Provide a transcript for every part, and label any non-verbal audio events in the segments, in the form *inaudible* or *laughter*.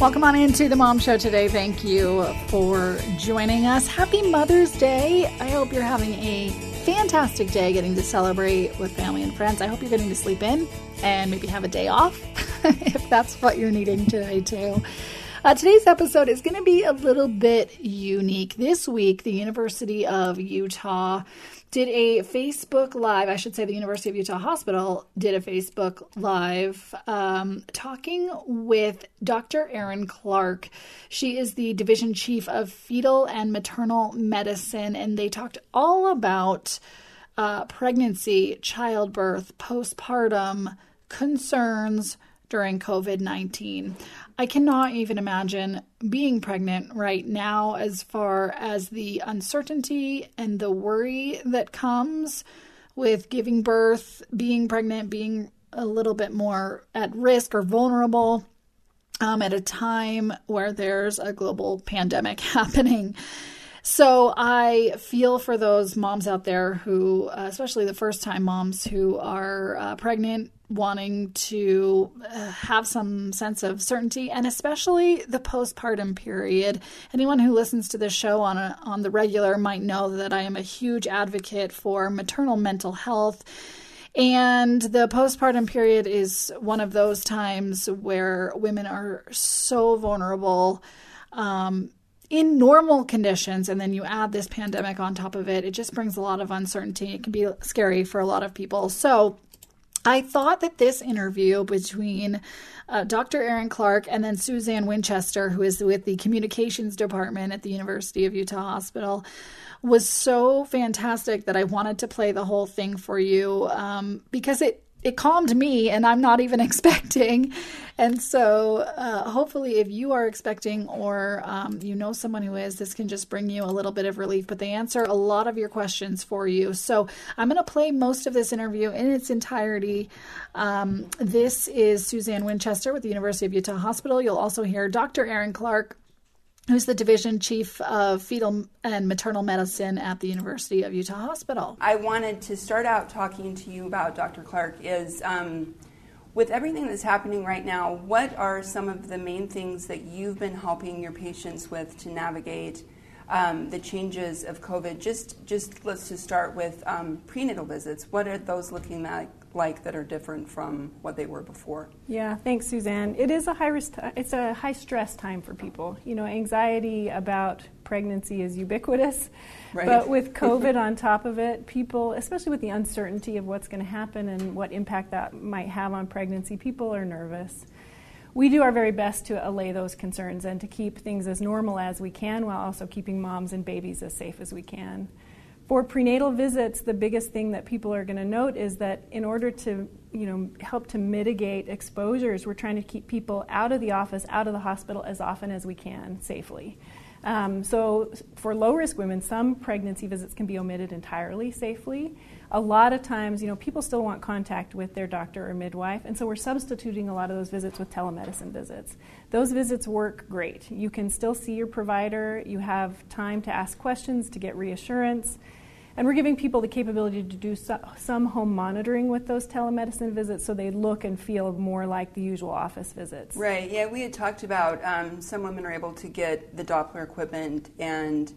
Welcome on into the Mom Show today. Thank you for joining us. Happy Mother's Day. I hope you're having a fantastic day getting to celebrate with family and friends. I hope you're getting to sleep in and maybe have a day off *laughs* if that's what you're needing today, too. Uh, today's episode is going to be a little bit unique. This week, the University of Utah did a Facebook Live. I should say the University of Utah Hospital did a Facebook Live um, talking with Dr. Erin Clark. She is the division chief of fetal and maternal medicine, and they talked all about uh, pregnancy, childbirth, postpartum concerns during COVID 19. I cannot even imagine being pregnant right now as far as the uncertainty and the worry that comes with giving birth, being pregnant, being a little bit more at risk or vulnerable um, at a time where there's a global pandemic *laughs* happening. So I feel for those moms out there who, uh, especially the first time moms who are uh, pregnant wanting to uh, have some sense of certainty and especially the postpartum period. Anyone who listens to this show on a, on the regular might know that I am a huge advocate for maternal mental health. And the postpartum period is one of those times where women are so vulnerable um, in normal conditions and then you add this pandemic on top of it it just brings a lot of uncertainty it can be scary for a lot of people so I thought that this interview between uh, Dr. Erin Clark and then Suzanne Winchester, who is with the communications department at the University of Utah Hospital, was so fantastic that I wanted to play the whole thing for you um, because it it calmed me and I'm not even *laughs* expecting. And so, uh, hopefully, if you are expecting or um, you know someone who is, this can just bring you a little bit of relief. But they answer a lot of your questions for you. So, I'm going to play most of this interview in its entirety. Um, this is Suzanne Winchester with the University of Utah Hospital. You'll also hear Dr. Erin Clark who's the division chief of fetal and maternal medicine at the University of Utah Hospital. I wanted to start out talking to you about Dr. Clark is um, with everything that's happening right now, what are some of the main things that you've been helping your patients with to navigate um, the changes of COVID? Just, just let's just start with um, prenatal visits. What are those looking like like that are different from what they were before? Yeah, thanks, Suzanne. It is a high risk. It's a high stress time for people. You know, anxiety about pregnancy is ubiquitous, right. but with *laughs* COVID on top of it, people, especially with the uncertainty of what's going to happen and what impact that might have on pregnancy, people are nervous. We do our very best to allay those concerns and to keep things as normal as we can while also keeping moms and babies as safe as we can. For prenatal visits, the biggest thing that people are going to note is that in order to you know, help to mitigate exposures, we're trying to keep people out of the office, out of the hospital as often as we can safely. Um, so, for low risk women, some pregnancy visits can be omitted entirely safely. A lot of times, you know, people still want contact with their doctor or midwife, and so we're substituting a lot of those visits with telemedicine visits. Those visits work great. You can still see your provider, you have time to ask questions, to get reassurance. And we're giving people the capability to do so, some home monitoring with those telemedicine visits so they look and feel more like the usual office visits. Right, yeah, we had talked about um, some women are able to get the Doppler equipment and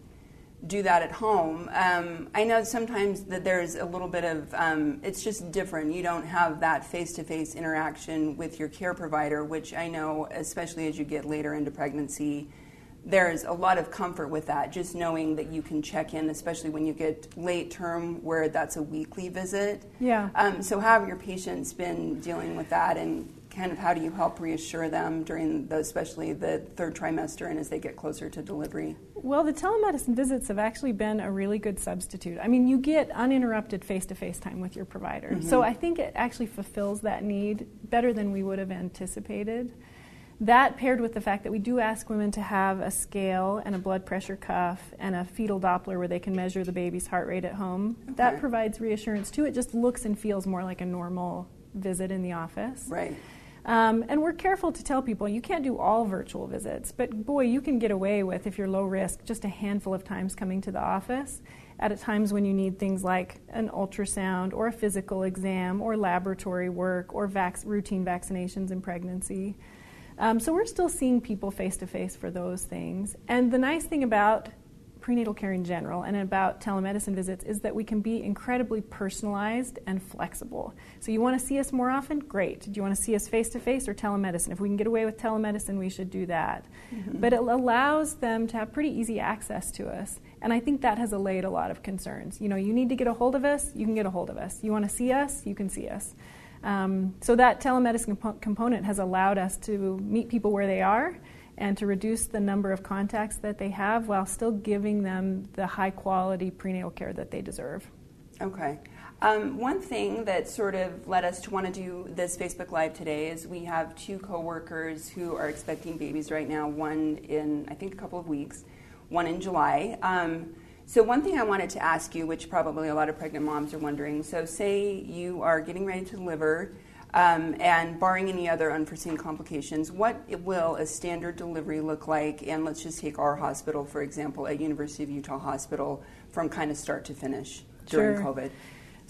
do that at home. Um, I know sometimes that there's a little bit of, um, it's just different. You don't have that face to face interaction with your care provider, which I know, especially as you get later into pregnancy, there's a lot of comfort with that, just knowing that you can check in, especially when you get late term where that's a weekly visit. Yeah. Um, so, how have your patients been dealing with that, and kind of how do you help reassure them during, the, especially the third trimester and as they get closer to delivery? Well, the telemedicine visits have actually been a really good substitute. I mean, you get uninterrupted face to face time with your provider. Mm-hmm. So, I think it actually fulfills that need better than we would have anticipated. That paired with the fact that we do ask women to have a scale and a blood pressure cuff and a fetal Doppler where they can measure the baby's heart rate at home, okay. that provides reassurance too. It just looks and feels more like a normal visit in the office. Right. Um, and we're careful to tell people you can't do all virtual visits, but boy, you can get away with, if you're low risk, just a handful of times coming to the office at times when you need things like an ultrasound or a physical exam or laboratory work or vac- routine vaccinations in pregnancy. Um, so we're still seeing people face to face for those things. And the nice thing about prenatal care in general and about telemedicine visits is that we can be incredibly personalized and flexible. So, you want to see us more often? Great. Do you want to see us face to face or telemedicine? If we can get away with telemedicine, we should do that. Mm-hmm. But it allows them to have pretty easy access to us. And I think that has allayed a lot of concerns. You know, you need to get a hold of us, you can get a hold of us. You want to see us, you can see us. Um, so, that telemedicine comp- component has allowed us to meet people where they are and to reduce the number of contacts that they have while still giving them the high quality prenatal care that they deserve. Okay. Um, one thing that sort of led us to want to do this Facebook Live today is we have two coworkers who are expecting babies right now, one in, I think, a couple of weeks, one in July. Um, so, one thing I wanted to ask you, which probably a lot of pregnant moms are wondering so, say you are getting ready to deliver um, and barring any other unforeseen complications, what will a standard delivery look like? And let's just take our hospital, for example, at University of Utah Hospital, from kind of start to finish during sure. COVID.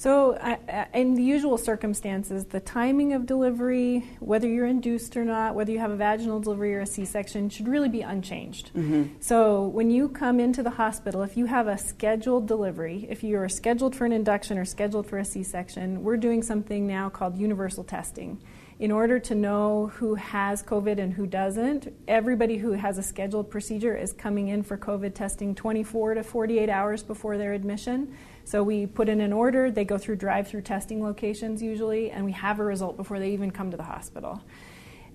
So, uh, in the usual circumstances, the timing of delivery, whether you're induced or not, whether you have a vaginal delivery or a C section, should really be unchanged. Mm-hmm. So, when you come into the hospital, if you have a scheduled delivery, if you are scheduled for an induction or scheduled for a C section, we're doing something now called universal testing. In order to know who has COVID and who doesn't, everybody who has a scheduled procedure is coming in for COVID testing 24 to 48 hours before their admission. So we put in an order, they go through drive through testing locations usually, and we have a result before they even come to the hospital.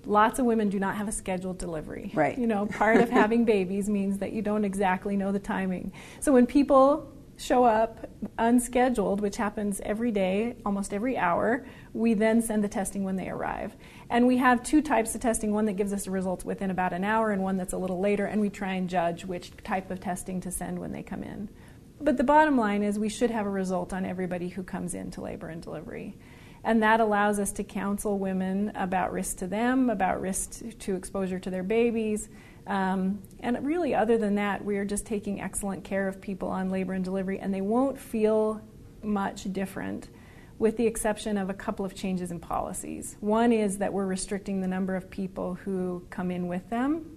Lots of women do not have a scheduled delivery. Right. You know, part of *laughs* having babies means that you don't exactly know the timing. So when people show up unscheduled, which happens every day, almost every hour, we then send the testing when they arrive. And we have two types of testing one that gives us the results within about an hour, and one that's a little later, and we try and judge which type of testing to send when they come in. But the bottom line is we should have a result on everybody who comes into labor and delivery. And that allows us to counsel women about risk to them, about risk to exposure to their babies. Um, and really, other than that, we are just taking excellent care of people on labor and delivery, and they won't feel much different, with the exception of a couple of changes in policies. One is that we're restricting the number of people who come in with them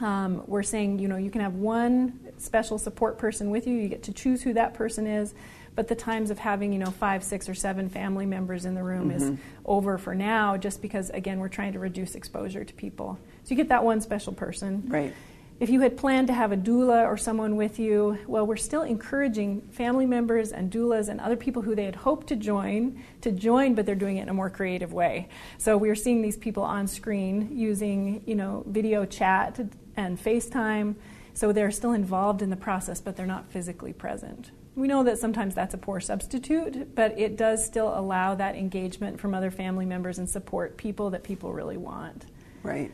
um, we're saying, you know, you can have one special support person with you. You get to choose who that person is, but the times of having, you know, five, six, or seven family members in the room mm-hmm. is over for now, just because again we're trying to reduce exposure to people. So you get that one special person. Right. If you had planned to have a doula or someone with you, well, we're still encouraging family members and doulas and other people who they had hoped to join to join, but they're doing it in a more creative way. So we're seeing these people on screen using, you know, video chat and FaceTime. So they're still involved in the process, but they're not physically present. We know that sometimes that's a poor substitute, but it does still allow that engagement from other family members and support people that people really want. Right.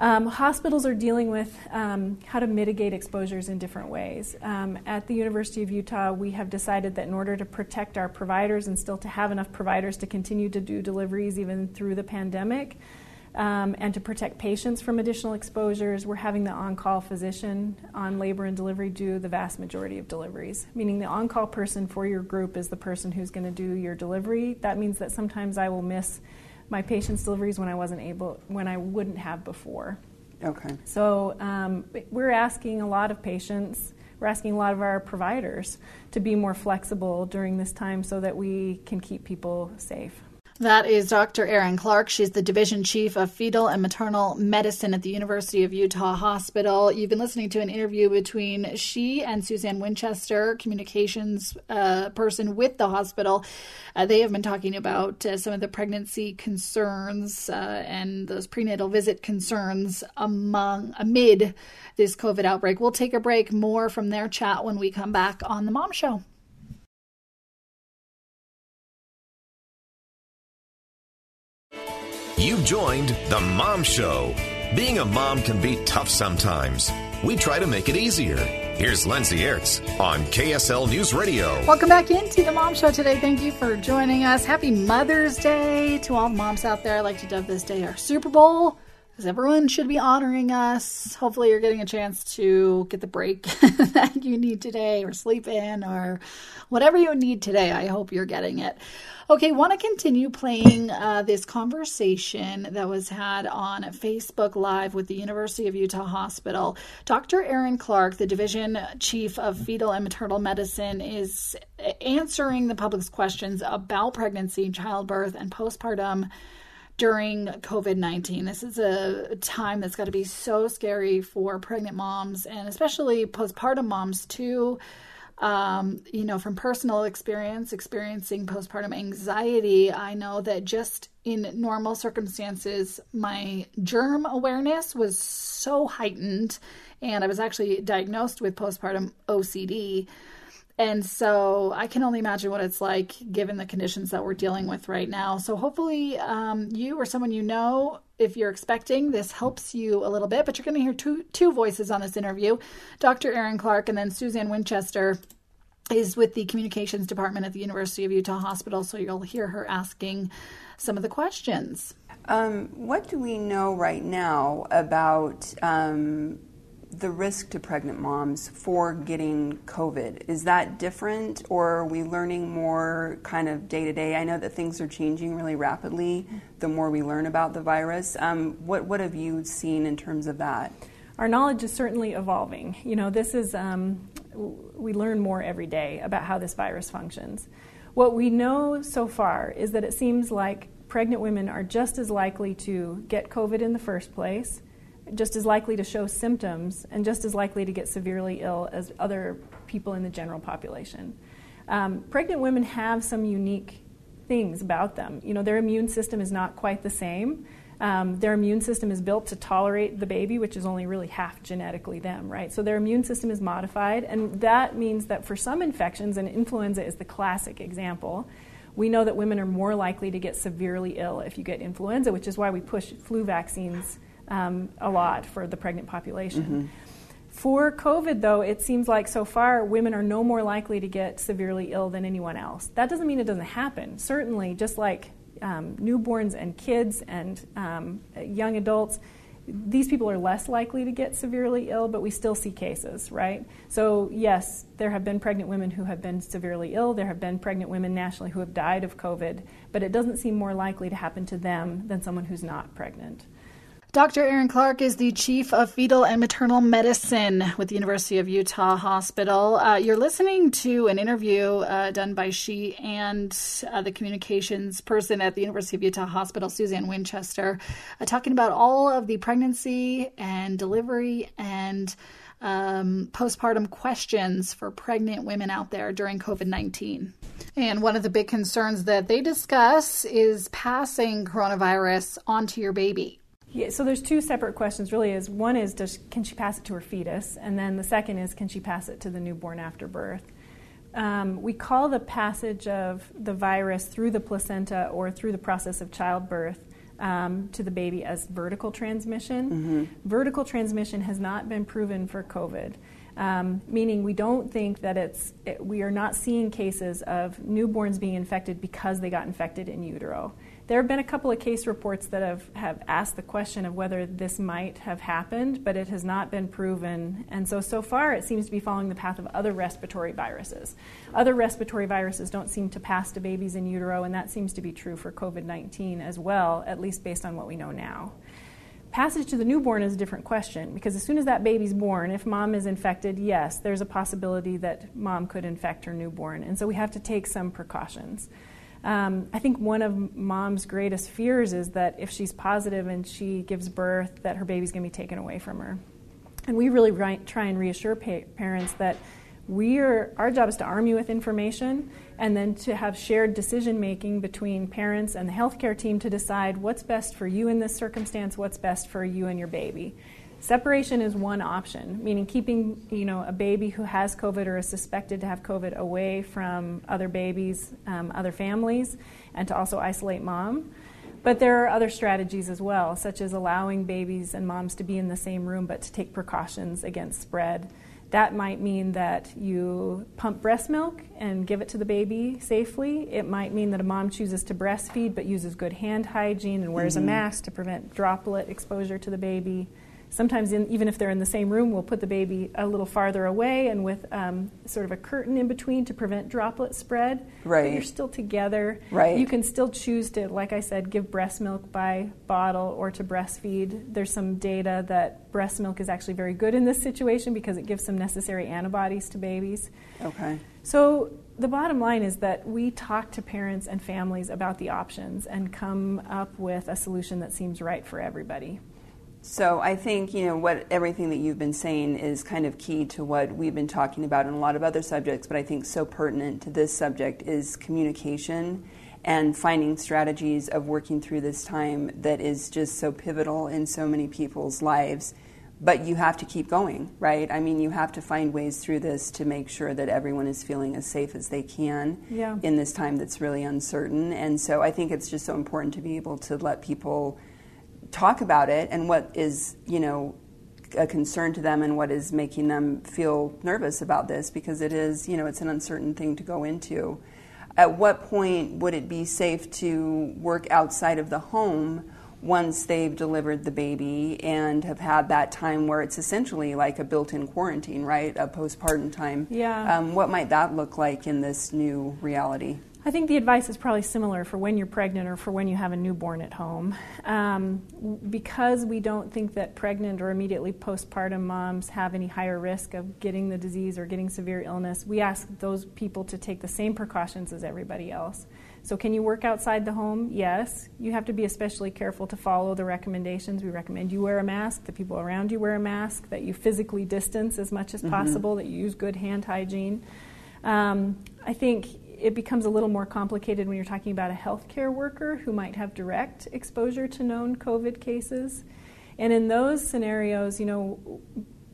Um, hospitals are dealing with um, how to mitigate exposures in different ways. Um, at the University of Utah, we have decided that in order to protect our providers and still to have enough providers to continue to do deliveries even through the pandemic, um, and to protect patients from additional exposures, we're having the on call physician on labor and delivery do the vast majority of deliveries. Meaning, the on call person for your group is the person who's going to do your delivery. That means that sometimes I will miss my patients' deliveries when I wasn't able, when I wouldn't have before. Okay. So um, we're asking a lot of patients, we're asking a lot of our providers to be more flexible during this time so that we can keep people safe. That is Dr. Erin Clark. She's the Division Chief of Fetal and Maternal Medicine at the University of Utah Hospital. You've been listening to an interview between she and Suzanne Winchester, communications uh, person with the hospital. Uh, they have been talking about uh, some of the pregnancy concerns uh, and those prenatal visit concerns among amid this COVID outbreak. We'll take a break. More from their chat when we come back on the Mom Show. You've joined The Mom Show. Being a mom can be tough sometimes. We try to make it easier. Here's Lindsay Aerts on KSL News Radio. Welcome back into the Mom Show today. Thank you for joining us. Happy Mother's Day to all moms out there. I like to dub this day our Super Bowl because everyone should be honoring us. Hopefully, you're getting a chance to get the break *laughs* that you need today, or sleep in, or whatever you need today. I hope you're getting it. Okay, want to continue playing uh, this conversation that was had on Facebook Live with the University of Utah Hospital. Dr. Erin Clark, the division chief of fetal and maternal medicine, is answering the public's questions about pregnancy, childbirth, and postpartum during COVID 19. This is a time that's got to be so scary for pregnant moms and especially postpartum moms, too. Um, you know, from personal experience, experiencing postpartum anxiety, I know that just in normal circumstances, my germ awareness was so heightened, and I was actually diagnosed with postpartum OCD. And so I can only imagine what it's like given the conditions that we're dealing with right now. So hopefully, um, you or someone you know, if you're expecting, this helps you a little bit. But you're going to hear two two voices on this interview: Dr. Erin Clark and then Suzanne Winchester is with the communications department at the University of Utah Hospital. So you'll hear her asking some of the questions. Um, what do we know right now about? Um, the risk to pregnant moms for getting COVID? Is that different, or are we learning more kind of day to day? I know that things are changing really rapidly the more we learn about the virus. Um, what, what have you seen in terms of that? Our knowledge is certainly evolving. You know, this is, um, we learn more every day about how this virus functions. What we know so far is that it seems like pregnant women are just as likely to get COVID in the first place just as likely to show symptoms and just as likely to get severely ill as other people in the general population. Um, pregnant women have some unique things about them. You know, their immune system is not quite the same. Um, their immune system is built to tolerate the baby, which is only really half genetically them, right? So their immune system is modified, and that means that for some infections, and influenza is the classic example, we know that women are more likely to get severely ill if you get influenza, which is why we push flu vaccines um, a lot for the pregnant population. Mm-hmm. For COVID, though, it seems like so far women are no more likely to get severely ill than anyone else. That doesn't mean it doesn't happen. Certainly, just like um, newborns and kids and um, young adults, these people are less likely to get severely ill, but we still see cases, right? So, yes, there have been pregnant women who have been severely ill. There have been pregnant women nationally who have died of COVID, but it doesn't seem more likely to happen to them than someone who's not pregnant. Dr. Erin Clark is the chief of fetal and maternal medicine with the University of Utah Hospital. Uh, you're listening to an interview uh, done by she and uh, the communications person at the University of Utah Hospital, Suzanne Winchester, uh, talking about all of the pregnancy and delivery and um, postpartum questions for pregnant women out there during COVID 19. And one of the big concerns that they discuss is passing coronavirus onto your baby. Yeah, so there's two separate questions really is one is does can she pass it to her fetus and then the second is can she pass it to the newborn after birth um, we call the passage of the virus through the placenta or through the process of childbirth um, to the baby as vertical transmission. Mm-hmm. Vertical transmission has not been proven for COVID, um, meaning we don't think that it's, it, we are not seeing cases of newborns being infected because they got infected in utero. There have been a couple of case reports that have, have asked the question of whether this might have happened, but it has not been proven. And so, so far, it seems to be following the path of other respiratory viruses. Other respiratory viruses don't seem to pass to babies in utero, and that seems to be true for COVID 19 as well, at least based on what we know now. Passage to the newborn is a different question because as soon as that baby's born, if mom is infected, yes, there's a possibility that mom could infect her newborn. And so we have to take some precautions. Um, I think one of mom's greatest fears is that if she's positive and she gives birth, that her baby's going to be taken away from her. And we really try and reassure pa- parents that we're, our job is to arm you with information and then to have shared decision making between parents and the healthcare team to decide what's best for you in this circumstance, what's best for you and your baby. Separation is one option, meaning keeping you know a baby who has COVID or is suspected to have COVID away from other babies, um, other families, and to also isolate mom. But there are other strategies as well, such as allowing babies and moms to be in the same room but to take precautions against spread. That might mean that you pump breast milk and give it to the baby safely. It might mean that a mom chooses to breastfeed but uses good hand hygiene and wears mm-hmm. a mask to prevent droplet exposure to the baby. Sometimes, in, even if they're in the same room, we'll put the baby a little farther away and with um, sort of a curtain in between to prevent droplet spread. Right. But you're still together. Right. You can still choose to, like I said, give breast milk by bottle or to breastfeed. There's some data that breast milk is actually very good in this situation because it gives some necessary antibodies to babies. Okay. So the bottom line is that we talk to parents and families about the options and come up with a solution that seems right for everybody. So I think you know what everything that you've been saying is kind of key to what we've been talking about in a lot of other subjects, but I think so pertinent to this subject is communication and finding strategies of working through this time that is just so pivotal in so many people's lives. But you have to keep going, right? I mean, you have to find ways through this to make sure that everyone is feeling as safe as they can yeah. in this time that's really uncertain. And so I think it's just so important to be able to let people talk about it and what is, you know, a concern to them and what is making them feel nervous about this because it is, you know, it's an uncertain thing to go into. At what point would it be safe to work outside of the home once they've delivered the baby and have had that time where it's essentially like a built in quarantine, right? A postpartum time. Yeah. Um, what might that look like in this new reality? I think the advice is probably similar for when you're pregnant or for when you have a newborn at home. Um, because we don't think that pregnant or immediately postpartum moms have any higher risk of getting the disease or getting severe illness, we ask those people to take the same precautions as everybody else. So, can you work outside the home? Yes. You have to be especially careful to follow the recommendations. We recommend you wear a mask, the people around you wear a mask, that you physically distance as much as mm-hmm. possible, that you use good hand hygiene. Um, I think it becomes a little more complicated when you're talking about a healthcare worker who might have direct exposure to known COVID cases. And in those scenarios, you know,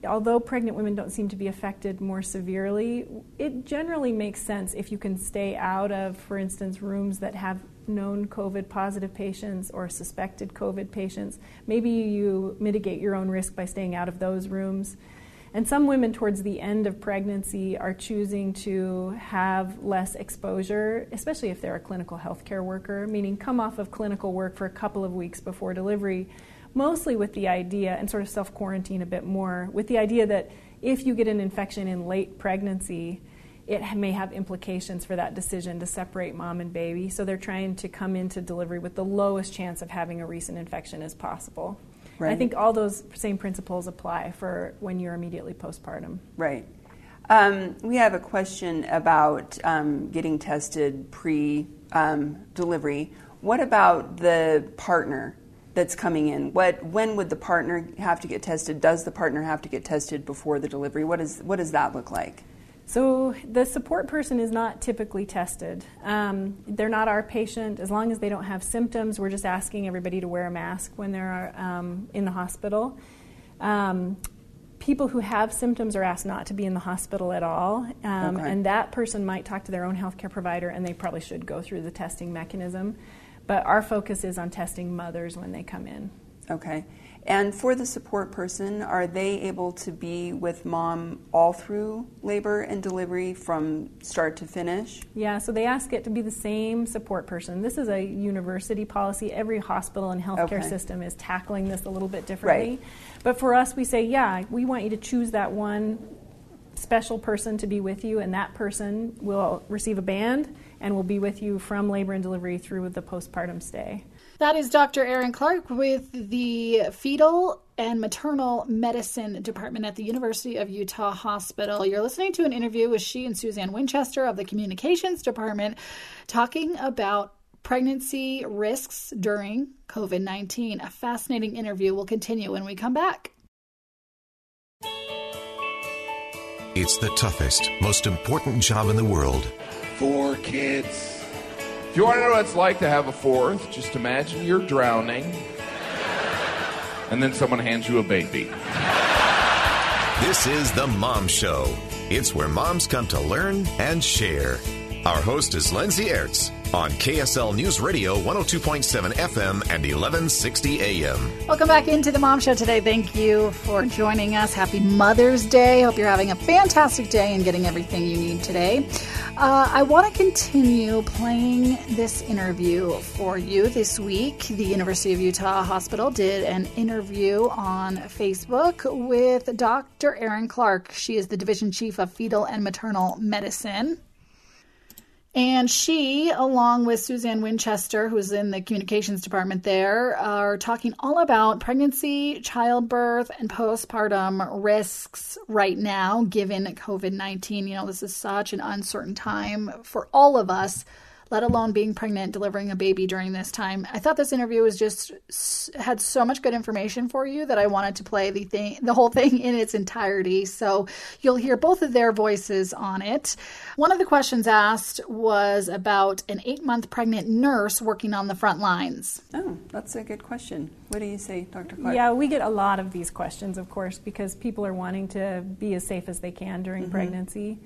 although pregnant women don't seem to be affected more severely, it generally makes sense if you can stay out of, for instance, rooms that have known COVID positive patients or suspected COVID patients. Maybe you mitigate your own risk by staying out of those rooms. And some women, towards the end of pregnancy, are choosing to have less exposure, especially if they're a clinical healthcare worker, meaning come off of clinical work for a couple of weeks before delivery, mostly with the idea, and sort of self quarantine a bit more, with the idea that if you get an infection in late pregnancy, it may have implications for that decision to separate mom and baby. So they're trying to come into delivery with the lowest chance of having a recent infection as possible. Right. I think all those same principles apply for when you're immediately postpartum. Right. Um, we have a question about um, getting tested pre um, delivery. What about the partner that's coming in? What when would the partner have to get tested? Does the partner have to get tested before the delivery? What is what does that look like? So the support person is not typically tested. Um, they're not our patient. As long as they don't have symptoms, we're just asking everybody to wear a mask when they're um, in the hospital. Um, people who have symptoms are asked not to be in the hospital at all, um, okay. and that person might talk to their own healthcare provider, and they probably should go through the testing mechanism. But our focus is on testing mothers when they come in. Okay. And for the support person, are they able to be with mom all through labor and delivery from start to finish? Yeah, so they ask it to be the same support person. This is a university policy. Every hospital and healthcare okay. system is tackling this a little bit differently. Right. But for us, we say, yeah, we want you to choose that one special person to be with you, and that person will receive a band and will be with you from labor and delivery through the postpartum stay. That is Dr. Erin Clark with the Fetal and Maternal Medicine Department at the University of Utah Hospital. You're listening to an interview with she and Suzanne Winchester of the Communications Department talking about pregnancy risks during COVID 19. A fascinating interview will continue when we come back. It's the toughest, most important job in the world. Four kids if you want to know what it's like to have a fourth, just imagine you're drowning and then someone hands you a baby. This is The Mom Show. It's where moms come to learn and share. Our host is Lindsay Aerts. On KSL News Radio 102.7 FM and 1160 AM. Welcome back into the Mom Show today. Thank you for joining us. Happy Mother's Day. Hope you're having a fantastic day and getting everything you need today. Uh, I want to continue playing this interview for you this week. The University of Utah Hospital did an interview on Facebook with Dr. Erin Clark. She is the division chief of fetal and maternal medicine. And she, along with Suzanne Winchester, who's in the communications department there, are talking all about pregnancy, childbirth, and postpartum risks right now, given COVID 19. You know, this is such an uncertain time for all of us let alone being pregnant, delivering a baby during this time. I thought this interview was just had so much good information for you that I wanted to play the thing, the whole thing in its entirety. So you'll hear both of their voices on it. One of the questions asked was about an eight month pregnant nurse working on the front lines. Oh, that's a good question. What do you say, Dr. Clark? Yeah, we get a lot of these questions, of course, because people are wanting to be as safe as they can during mm-hmm. pregnancy.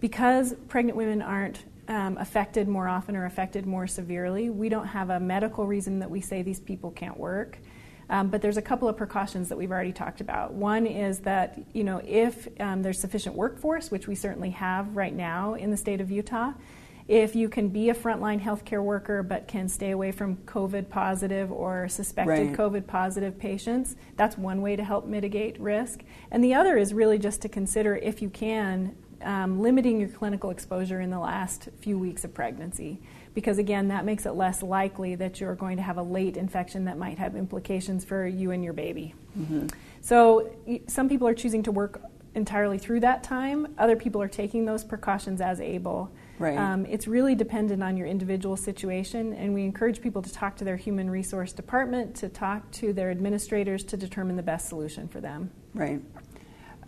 Because pregnant women aren't um, affected more often or affected more severely. We don't have a medical reason that we say these people can't work. Um, but there's a couple of precautions that we've already talked about. One is that you know if um, there's sufficient workforce, which we certainly have right now in the state of Utah, if you can be a frontline healthcare worker but can stay away from COVID positive or suspected right. COVID positive patients, that's one way to help mitigate risk. And the other is really just to consider if you can um, limiting your clinical exposure in the last few weeks of pregnancy. Because again, that makes it less likely that you're going to have a late infection that might have implications for you and your baby. Mm-hmm. So, some people are choosing to work entirely through that time, other people are taking those precautions as able. Right. Um, it's really dependent on your individual situation, and we encourage people to talk to their human resource department, to talk to their administrators to determine the best solution for them. Right.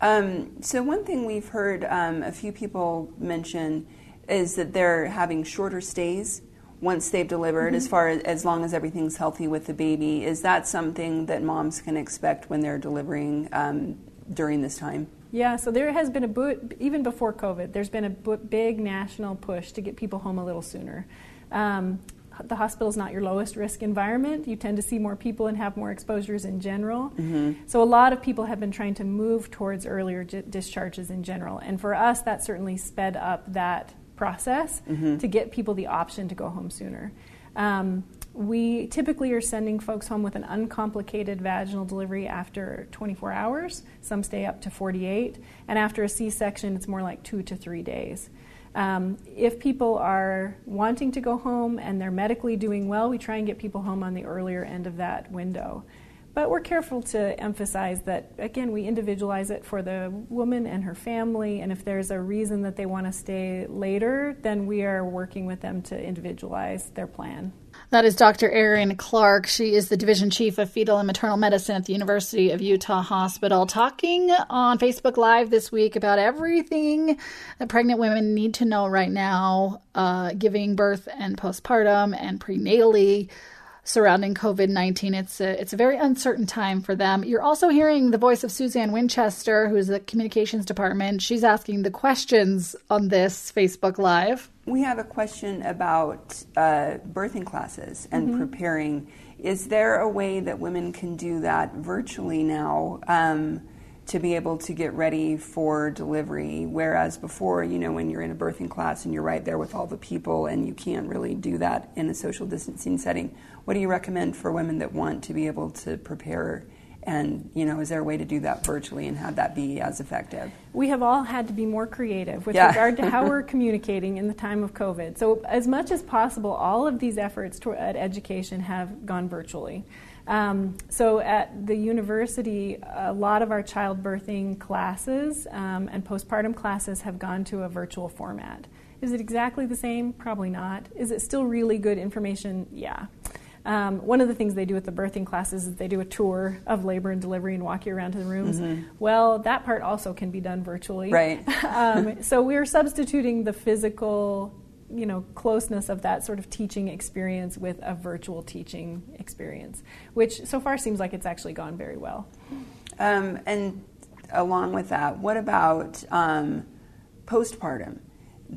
Um, so, one thing we've heard um, a few people mention is that they're having shorter stays once they've delivered, mm-hmm. as far as, as long as everything's healthy with the baby. Is that something that moms can expect when they're delivering um, during this time? Yeah, so there has been a bo- even before COVID, there's been a big national push to get people home a little sooner. Um, the hospital is not your lowest risk environment. You tend to see more people and have more exposures in general. Mm-hmm. So, a lot of people have been trying to move towards earlier j- discharges in general. And for us, that certainly sped up that process mm-hmm. to get people the option to go home sooner. Um, we typically are sending folks home with an uncomplicated vaginal delivery after 24 hours. Some stay up to 48. And after a C section, it's more like two to three days. Um, if people are wanting to go home and they're medically doing well, we try and get people home on the earlier end of that window. But we're careful to emphasize that, again, we individualize it for the woman and her family, and if there's a reason that they want to stay later, then we are working with them to individualize their plan. That is Dr. Erin Clark. She is the division chief of fetal and maternal medicine at the University of Utah Hospital, talking on Facebook Live this week about everything that pregnant women need to know right now, uh, giving birth and postpartum and prenatally surrounding COVID 19. It's a, it's a very uncertain time for them. You're also hearing the voice of Suzanne Winchester, who's the communications department. She's asking the questions on this Facebook Live. We have a question about uh, birthing classes and mm-hmm. preparing. Is there a way that women can do that virtually now? Um, to be able to get ready for delivery. Whereas before, you know, when you're in a birthing class and you're right there with all the people and you can't really do that in a social distancing setting, what do you recommend for women that want to be able to prepare? And you know, is there a way to do that virtually and have that be as effective? We have all had to be more creative with yeah. regard to how we're *laughs* communicating in the time of COVID. So, as much as possible, all of these efforts toward education have gone virtually. Um, so at the university, a lot of our childbirthing classes um, and postpartum classes have gone to a virtual format. Is it exactly the same? Probably not. Is it still really good information? Yeah. Um, one of the things they do with the birthing classes is they do a tour of labor and delivery and walk you around to the rooms. Mm-hmm. Well, that part also can be done virtually. Right. *laughs* um, so we're substituting the physical, you know, closeness of that sort of teaching experience with a virtual teaching experience, which so far seems like it's actually gone very well. Um, and along with that, what about um, postpartum?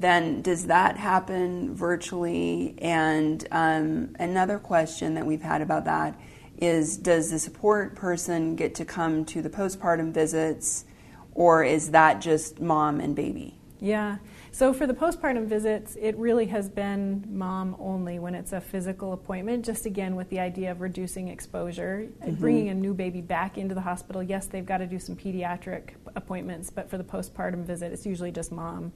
Then does that happen virtually? And um, another question that we've had about that is does the support person get to come to the postpartum visits, or is that just mom and baby? Yeah. So for the postpartum visits, it really has been mom only when it's a physical appointment, just again with the idea of reducing exposure. Mm-hmm. Bringing a new baby back into the hospital, yes, they've got to do some pediatric appointments, but for the postpartum visit, it's usually just mom.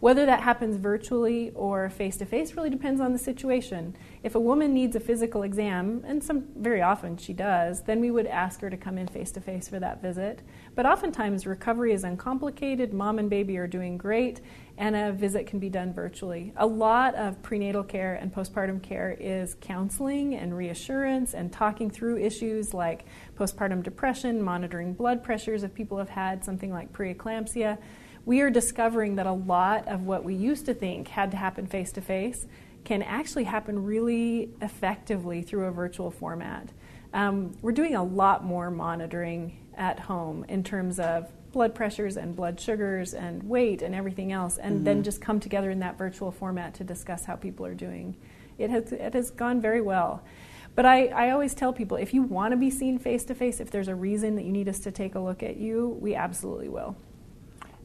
Whether that happens virtually or face to face really depends on the situation. If a woman needs a physical exam, and some very often she does, then we would ask her to come in face to face for that visit. But oftentimes recovery is uncomplicated, mom and baby are doing great, and a visit can be done virtually. A lot of prenatal care and postpartum care is counseling and reassurance and talking through issues like postpartum depression, monitoring blood pressures if people have had something like preeclampsia we are discovering that a lot of what we used to think had to happen face to face can actually happen really effectively through a virtual format. Um, we're doing a lot more monitoring at home in terms of blood pressures and blood sugars and weight and everything else, and mm-hmm. then just come together in that virtual format to discuss how people are doing. It has, it has gone very well. But I, I always tell people if you want to be seen face to face, if there's a reason that you need us to take a look at you, we absolutely will.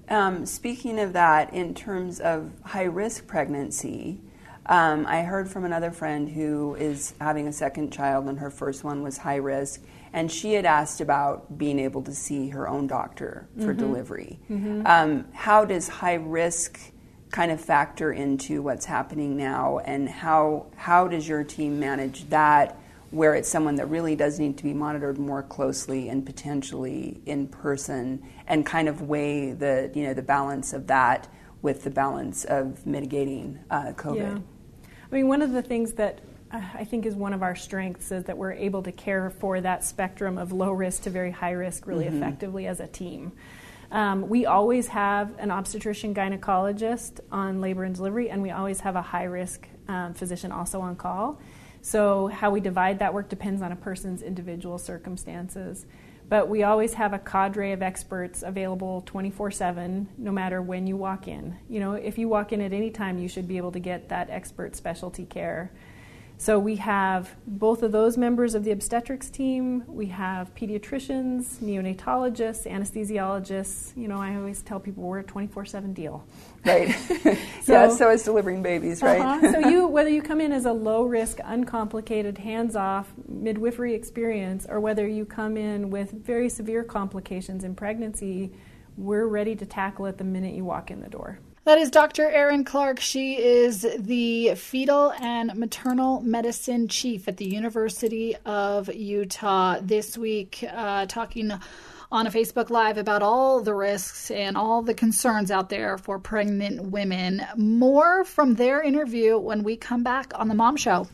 Um, speaking of that, in terms of high risk pregnancy, um, I heard from another friend who is having a second child, and her first one was high risk, and she had asked about being able to see her own doctor for mm-hmm. delivery. Mm-hmm. Um, how does high risk kind of factor into what's happening now, and how how does your team manage that? Where it's someone that really does need to be monitored more closely and potentially in person and kind of weigh the you know the balance of that with the balance of mitigating uh, COVID. Yeah. I mean, one of the things that uh, I think is one of our strengths is that we're able to care for that spectrum of low risk to very high risk really mm-hmm. effectively as a team. Um, we always have an obstetrician gynecologist on labor and delivery, and we always have a high risk um, physician also on call. So, how we divide that work depends on a person's individual circumstances. But we always have a cadre of experts available 24 7, no matter when you walk in. You know, if you walk in at any time, you should be able to get that expert specialty care. So we have both of those members of the obstetrics team. We have pediatricians, neonatologists, anesthesiologists. You know, I always tell people we're a 24/7 deal. Right. *laughs* so, yeah. So is delivering babies, right? Uh-huh. so you, *laughs* whether you come in as a low-risk, uncomplicated, hands-off midwifery experience, or whether you come in with very severe complications in pregnancy, we're ready to tackle it the minute you walk in the door. That is Dr. Erin Clark. She is the fetal and maternal medicine chief at the University of Utah this week, uh, talking on a Facebook Live about all the risks and all the concerns out there for pregnant women. More from their interview when we come back on The Mom Show.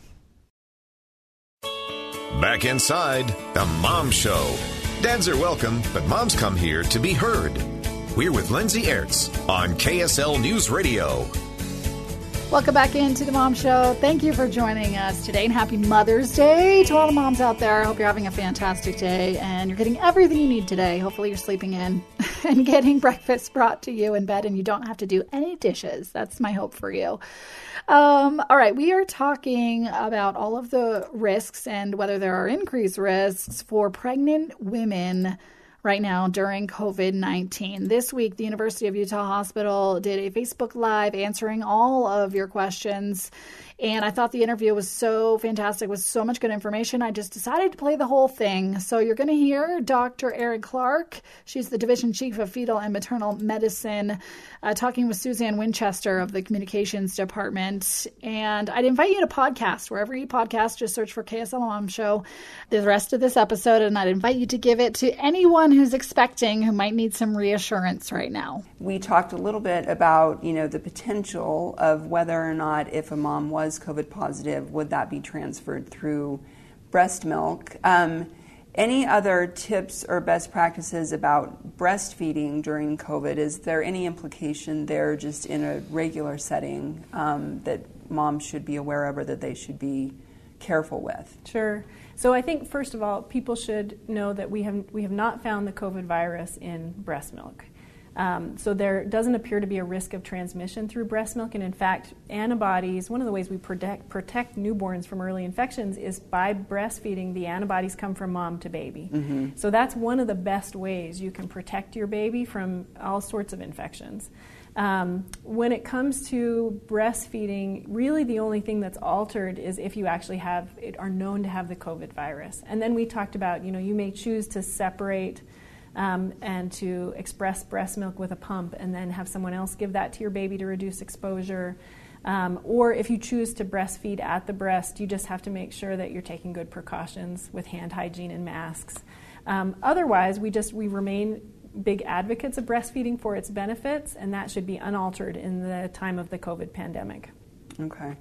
Back inside The Mom Show. Dads are welcome, but moms come here to be heard. We're with Lindsay Aerts on KSL News Radio. Welcome back into the Mom Show. Thank you for joining us today and happy Mother's Day to all the moms out there. I hope you're having a fantastic day and you're getting everything you need today. Hopefully, you're sleeping in *laughs* and getting breakfast brought to you in bed and you don't have to do any dishes. That's my hope for you. Um, all right, we are talking about all of the risks and whether there are increased risks for pregnant women right now during COVID 19. This week, the University of Utah Hospital did a Facebook Live answering all of your questions. And I thought the interview was so fantastic with so much good information. I just decided to play the whole thing. So you're going to hear Dr. Erin Clark. She's the division chief of fetal and maternal medicine, uh, talking with Suzanne Winchester of the communications department. And I'd invite you to podcast wherever you podcast. Just search for KSL Mom Show. The rest of this episode, and I'd invite you to give it to anyone who's expecting who might need some reassurance right now. We talked a little bit about you know the potential of whether or not if a mom was was COVID positive, would that be transferred through breast milk? Um, any other tips or best practices about breastfeeding during COVID? Is there any implication there just in a regular setting um, that moms should be aware of or that they should be careful with? Sure. So I think first of all, people should know that we have we have not found the COVID virus in breast milk. Um, so there doesn't appear to be a risk of transmission through breast milk, and in fact, antibodies. One of the ways we protect protect newborns from early infections is by breastfeeding. The antibodies come from mom to baby. Mm-hmm. So that's one of the best ways you can protect your baby from all sorts of infections. Um, when it comes to breastfeeding, really the only thing that's altered is if you actually have are known to have the COVID virus. And then we talked about, you know, you may choose to separate um, and to express breast milk with a pump and then have someone else give that to your baby to reduce exposure. Um, or if you choose to breastfeed at the breast, you just have to make sure that you're taking good precautions with hand hygiene and masks. Um, otherwise, we just we remain big advocates of breastfeeding for its benefits, and that should be unaltered in the time of the COVID pandemic. Okay.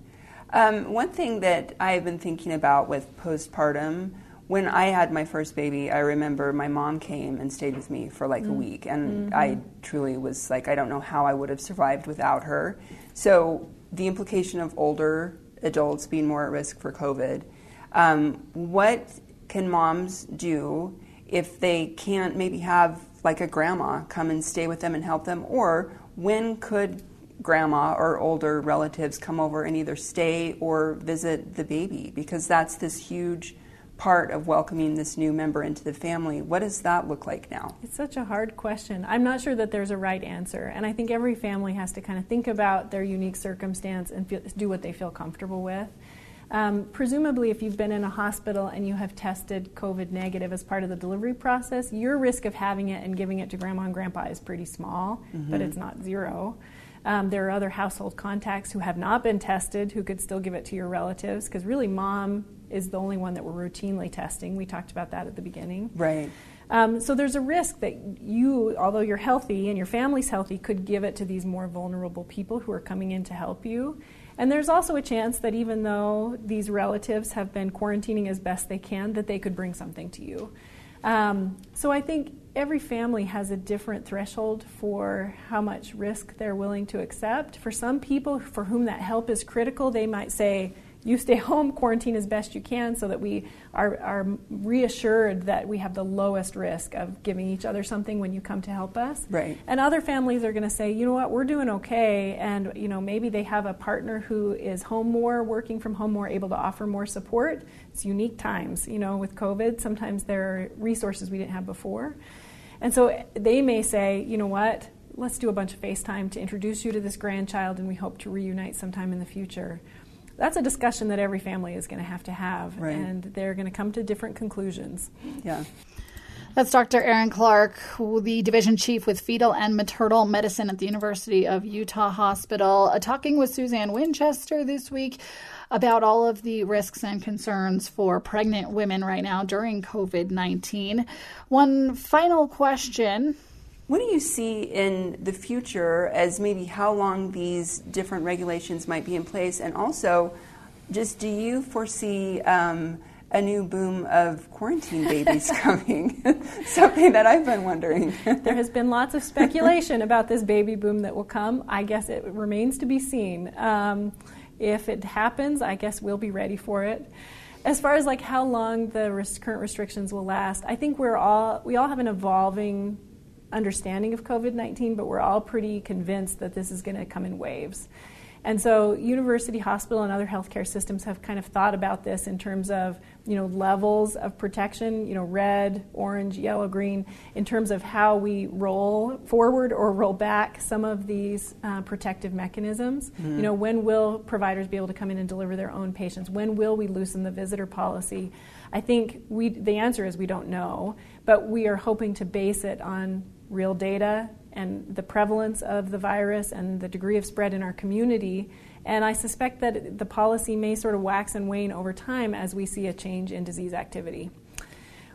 Um, one thing that I've been thinking about with postpartum when I had my first baby, I remember my mom came and stayed with me for like mm. a week, and mm-hmm. I truly was like, I don't know how I would have survived without her. So, the implication of older adults being more at risk for COVID, um, what can moms do if they can't maybe have like a grandma come and stay with them and help them? Or when could grandma or older relatives come over and either stay or visit the baby? Because that's this huge part of welcoming this new member into the family. What does that look like now? It's such a hard question. I'm not sure that there's a right answer. And I think every family has to kind of think about their unique circumstance and feel, do what they feel comfortable with. Um, presumably, if you've been in a hospital and you have tested COVID negative as part of the delivery process, your risk of having it and giving it to grandma and grandpa is pretty small, mm-hmm. but it's not zero. Um, there are other household contacts who have not been tested who could still give it to your relatives because really, mom is the only one that we're routinely testing. We talked about that at the beginning. Right. Um, so there's a risk that you, although you're healthy and your family's healthy, could give it to these more vulnerable people who are coming in to help you. And there's also a chance that even though these relatives have been quarantining as best they can, that they could bring something to you. Um, so I think every family has a different threshold for how much risk they're willing to accept. For some people for whom that help is critical, they might say, you stay home, quarantine as best you can so that we are, are reassured that we have the lowest risk of giving each other something when you come to help us. Right. And other families are going to say, you know what, we're doing okay. And, you know, maybe they have a partner who is home more, working from home more, able to offer more support. It's unique times, you know, with COVID. Sometimes there are resources we didn't have before. And so they may say, you know what, let's do a bunch of FaceTime to introduce you to this grandchild and we hope to reunite sometime in the future that's a discussion that every family is going to have to have, right. and they're going to come to different conclusions. Yeah. That's Dr. Erin Clark, the division chief with fetal and maternal medicine at the University of Utah Hospital, uh, talking with Suzanne Winchester this week about all of the risks and concerns for pregnant women right now during COVID 19. One final question what do you see in the future as maybe how long these different regulations might be in place? And also, just do you foresee um, a new boom of quarantine babies *laughs* coming? *laughs* Something that I've been wondering. *laughs* there has been lots of speculation about this baby boom that will come. I guess it remains to be seen. Um, if it happens, I guess we'll be ready for it as far as like how long the current restrictions will last, I think we're all we all have an evolving understanding of COVID 19, but we're all pretty convinced that this is going to come in waves. And so, university, hospital, and other healthcare systems have kind of thought about this in terms of, you know, levels of protection, you know, red, orange, yellow, green, in terms of how we roll forward or roll back some of these uh, protective mechanisms. Mm-hmm. You know, when will providers be able to come in and deliver their own patients? When will we loosen the visitor policy? I think we, the answer is we don't know, but we are hoping to base it on real data and the prevalence of the virus and the degree of spread in our community. And I suspect that the policy may sort of wax and wane over time as we see a change in disease activity.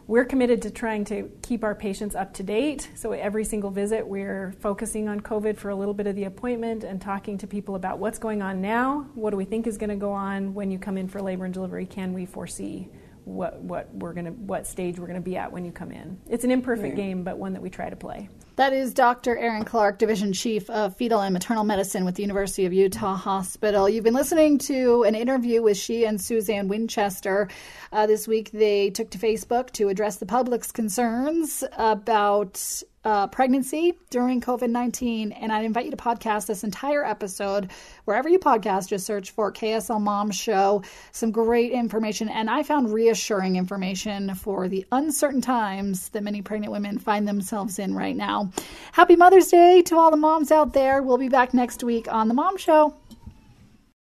We're committed to trying to keep our patients up to date. So every single visit, we're focusing on COVID for a little bit of the appointment and talking to people about what's going on now, what do we think is going to go on when you come in for labor and delivery, can we foresee what what we're gonna what stage we're gonna be at when you come in. It's an imperfect game, but one that we try to play. That is Dr. Erin Clark, Division Chief of Fetal and Maternal Medicine with the University of Utah Hospital. You've been listening to an interview with she and Suzanne Winchester. Uh, this week, they took to Facebook to address the public's concerns about uh, pregnancy during COVID 19. And I invite you to podcast this entire episode wherever you podcast. Just search for KSL Mom Show. Some great information. And I found reassuring information for the uncertain times that many pregnant women find themselves in right now. Happy Mother's Day to all the moms out there. We'll be back next week on The Mom Show.